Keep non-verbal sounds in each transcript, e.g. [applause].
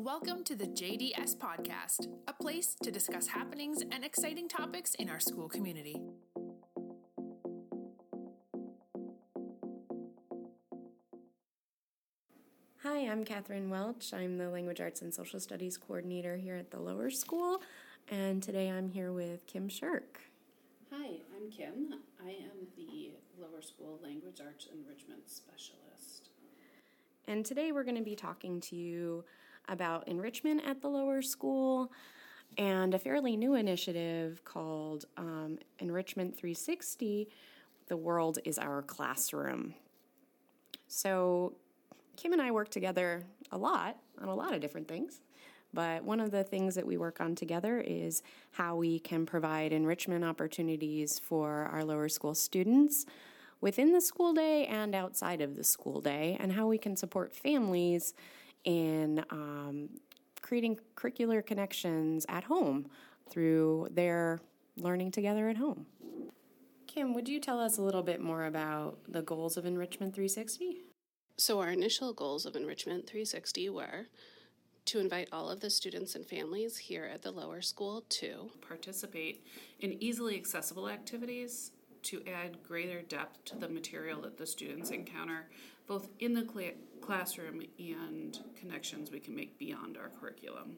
Welcome to the JDS Podcast, a place to discuss happenings and exciting topics in our school community. Hi, I'm Catherine Welch. I'm the Language Arts and Social Studies Coordinator here at the lower school, and today I'm here with Kim Sherk. Hi, I'm Kim. I am the lower school language arts enrichment specialist. And today we're going to be talking to you about enrichment at the lower school and a fairly new initiative called um, Enrichment 360 The World is Our Classroom. So, Kim and I work together a lot on a lot of different things. But one of the things that we work on together is how we can provide enrichment opportunities for our lower school students within the school day and outside of the school day, and how we can support families in um, creating curricular connections at home through their learning together at home. Kim, would you tell us a little bit more about the goals of Enrichment 360? So, our initial goals of Enrichment 360 were to invite all of the students and families here at the lower school to participate in easily accessible activities to add greater depth to the material that the students encounter, both in the cl- classroom and connections we can make beyond our curriculum.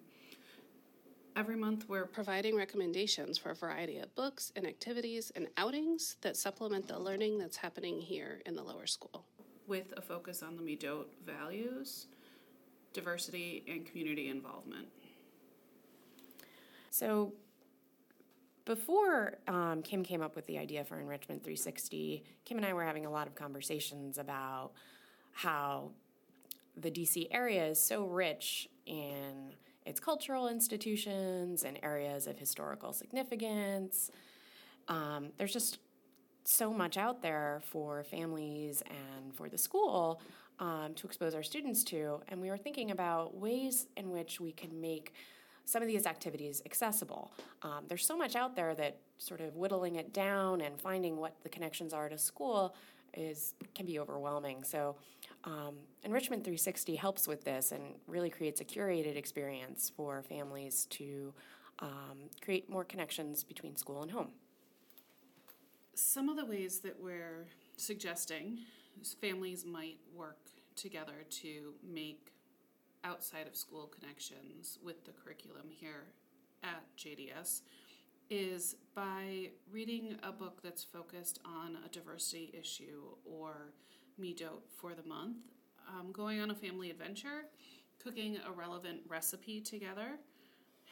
Every month, we're providing recommendations for a variety of books and activities and outings that supplement the learning that's happening here in the lower school. With a focus on the Midot values, diversity, and community involvement. So, before um, Kim came up with the idea for Enrichment 360, Kim and I were having a lot of conversations about how the DC area is so rich in its cultural institutions and areas of historical significance. Um, there's just so much out there for families and for the school um, to expose our students to. And we were thinking about ways in which we can make some of these activities accessible. Um, there's so much out there that sort of whittling it down and finding what the connections are to school is can be overwhelming. So, um, Enrichment 360 helps with this and really creates a curated experience for families to um, create more connections between school and home. Some of the ways that we're suggesting families might work together to make outside of school connections with the curriculum here at JDS is by reading a book that's focused on a diversity issue or Me Midot for the month, um, going on a family adventure, cooking a relevant recipe together,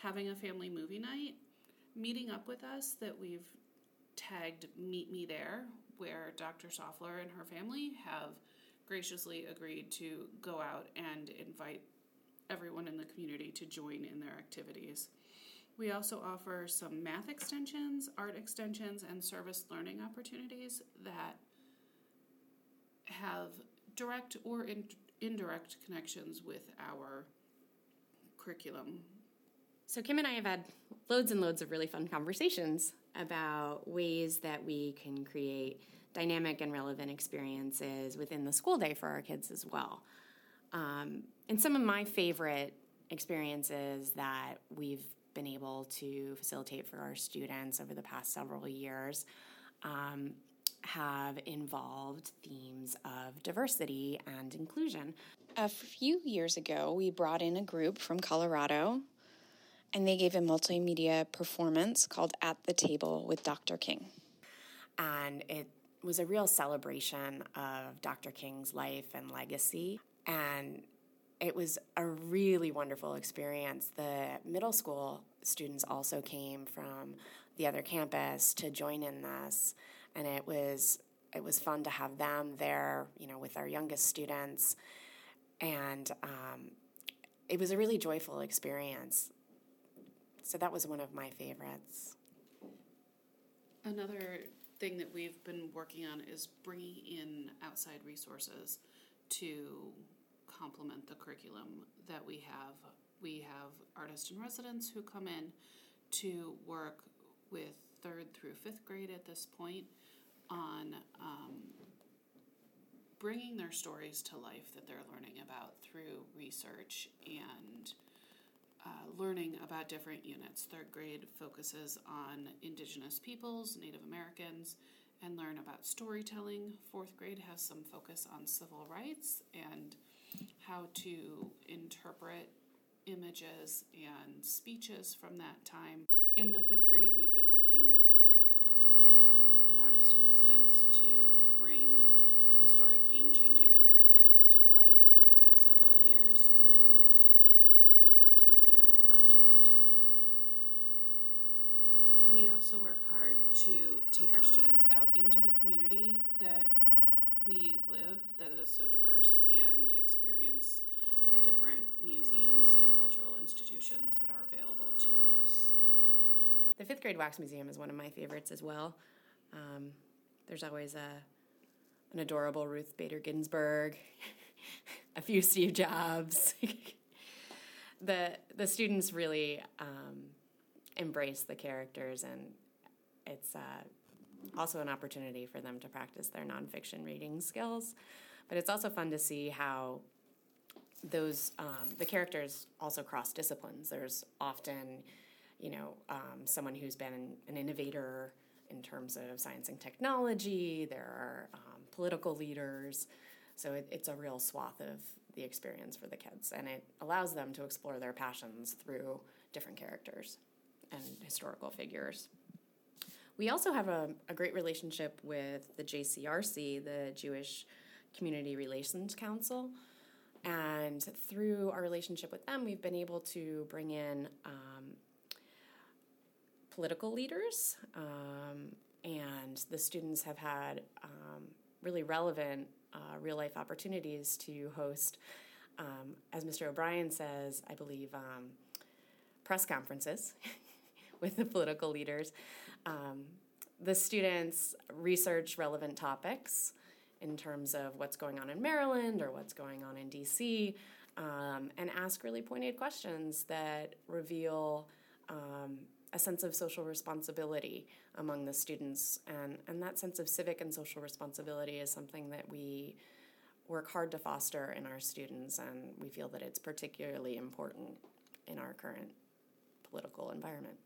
having a family movie night, meeting up with us that we've tagged Meet Me There, where Dr. Soffler and her family have graciously agreed to go out and invite everyone in the community to join in their activities. We also offer some math extensions, art extensions, and service learning opportunities that have direct or in, indirect connections with our curriculum. So, Kim and I have had loads and loads of really fun conversations about ways that we can create dynamic and relevant experiences within the school day for our kids as well. Um, and some of my favorite experiences that we've been able to facilitate for our students over the past several years um, have involved themes of diversity and inclusion. A few years ago, we brought in a group from Colorado and they gave a multimedia performance called At the Table with Dr. King. And it was a real celebration of Dr. King's life and legacy. And it was a really wonderful experience. The middle school students also came from the other campus to join in this, and it was it was fun to have them there, you know, with our youngest students, and um, it was a really joyful experience. So that was one of my favorites. Another thing that we've been working on is bringing in outside resources to complement the curriculum that we have. We have artists in residence who come in to work with third through fifth grade at this point on um, bringing their stories to life that they're learning about through research and uh, learning about different units. Third grade focuses on Indigenous peoples, Native Americans, and learn about storytelling. Fourth grade has some focus on civil rights and how to interpret images and speeches from that time. In the fifth grade, we've been working with um, an artist in residence to bring historic game changing Americans to life for the past several years through the fifth grade Wax Museum project. We also work hard to take our students out into the community that we live, that is so diverse, and experience the different museums and cultural institutions that are available to us. The fifth grade wax museum is one of my favorites as well. Um, there's always a an adorable Ruth Bader Ginsburg, [laughs] a few Steve Jobs. [laughs] the the students really um, embrace the characters, and it's uh, also an opportunity for them to practice their nonfiction reading skills. But it's also fun to see how those um, the characters also cross disciplines. There's often, you know, um, someone who's been an innovator in terms of science and technology. There are um, political leaders, so it, it's a real swath of the experience for the kids, and it allows them to explore their passions through different characters and historical figures. We also have a, a great relationship with the JCRC, the Jewish Community Relations Council. And through our relationship with them, we've been able to bring in um, political leaders, um, and the students have had um, really relevant uh, real life opportunities to host, um, as Mr. O'Brien says, I believe, um, press conferences [laughs] with the political leaders. Um, the students research relevant topics in terms of what's going on in Maryland or what's going on in DC, um, and ask really pointed questions that reveal um, a sense of social responsibility among the students. And, and that sense of civic and social responsibility is something that we work hard to foster in our students, and we feel that it's particularly important in our current political environment.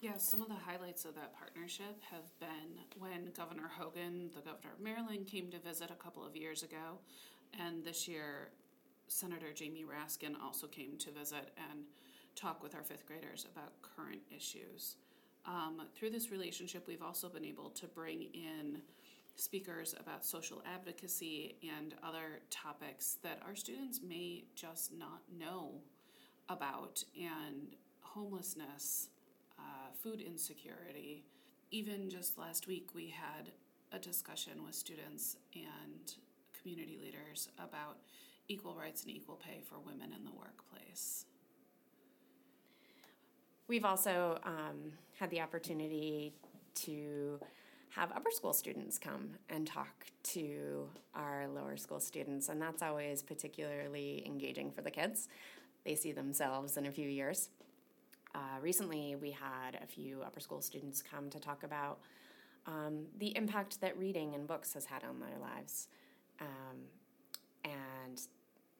Yeah, some of the highlights of that partnership have been when Governor Hogan, the governor of Maryland, came to visit a couple of years ago, and this year Senator Jamie Raskin also came to visit and talk with our fifth graders about current issues. Um, through this relationship, we've also been able to bring in speakers about social advocacy and other topics that our students may just not know about, and homelessness uh, food insecurity. Even just last week, we had a discussion with students and community leaders about equal rights and equal pay for women in the workplace. We've also um, had the opportunity to have upper school students come and talk to our lower school students, and that's always particularly engaging for the kids. They see themselves in a few years. Uh, recently, we had a few upper school students come to talk about um, the impact that reading and books has had on their lives. Um, and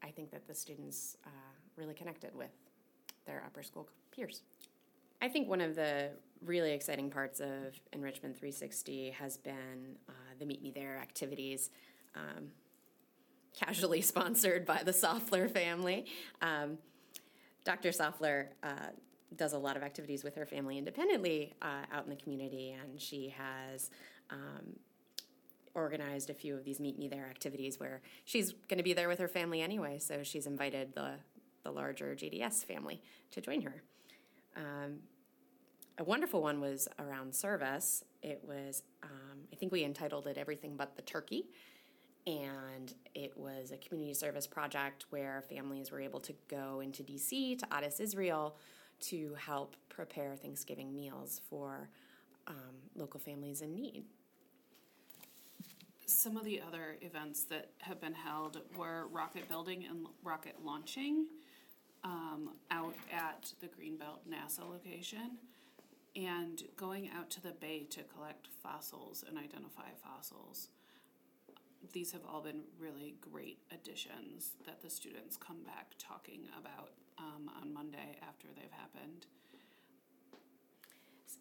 I think that the students uh, really connected with their upper school peers. I think one of the really exciting parts of Enrichment 360 has been uh, the Meet Me There activities, um, casually [laughs] sponsored by the Soffler family. Um, Dr. Soffler uh, does a lot of activities with her family independently uh, out in the community, and she has um, organized a few of these Meet Me There activities where she's going to be there with her family anyway, so she's invited the, the larger JDS family to join her. Um, a wonderful one was around service. It was, um, I think we entitled it Everything But the Turkey. And it was a community service project where families were able to go into DC to Adas Israel to help prepare Thanksgiving meals for um, local families in need. Some of the other events that have been held were rocket building and rocket launching um, out at the Greenbelt NASA location and going out to the bay to collect fossils and identify fossils. these have all been really great additions that the students come back talking about um, on after they've happened.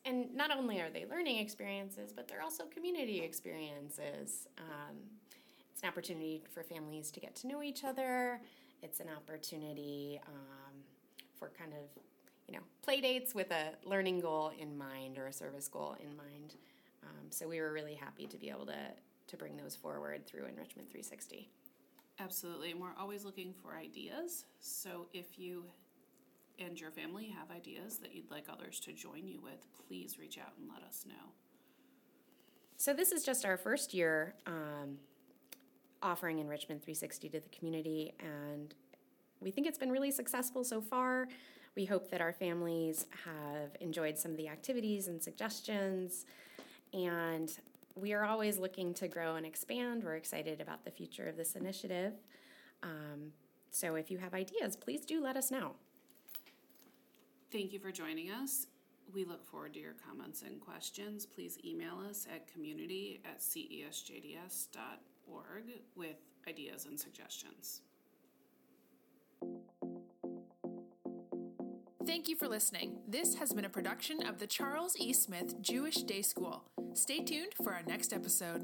And not only are they learning experiences, but they're also community experiences. Um, it's an opportunity for families to get to know each other. It's an opportunity um, for kind of, you know, play dates with a learning goal in mind or a service goal in mind. Um, so we were really happy to be able to to bring those forward through Enrichment 360. Absolutely, and we're always looking for ideas. So if you and your family have ideas that you'd like others to join you with, please reach out and let us know. So this is just our first year um, offering Enrichment 360 to the community, and we think it's been really successful so far. We hope that our families have enjoyed some of the activities and suggestions, and we are always looking to grow and expand. We're excited about the future of this initiative. Um, so if you have ideas, please do let us know. Thank you for joining us. We look forward to your comments and questions. Please email us at community at cesjds.org with ideas and suggestions. Thank you for listening. This has been a production of the Charles E. Smith Jewish Day School. Stay tuned for our next episode.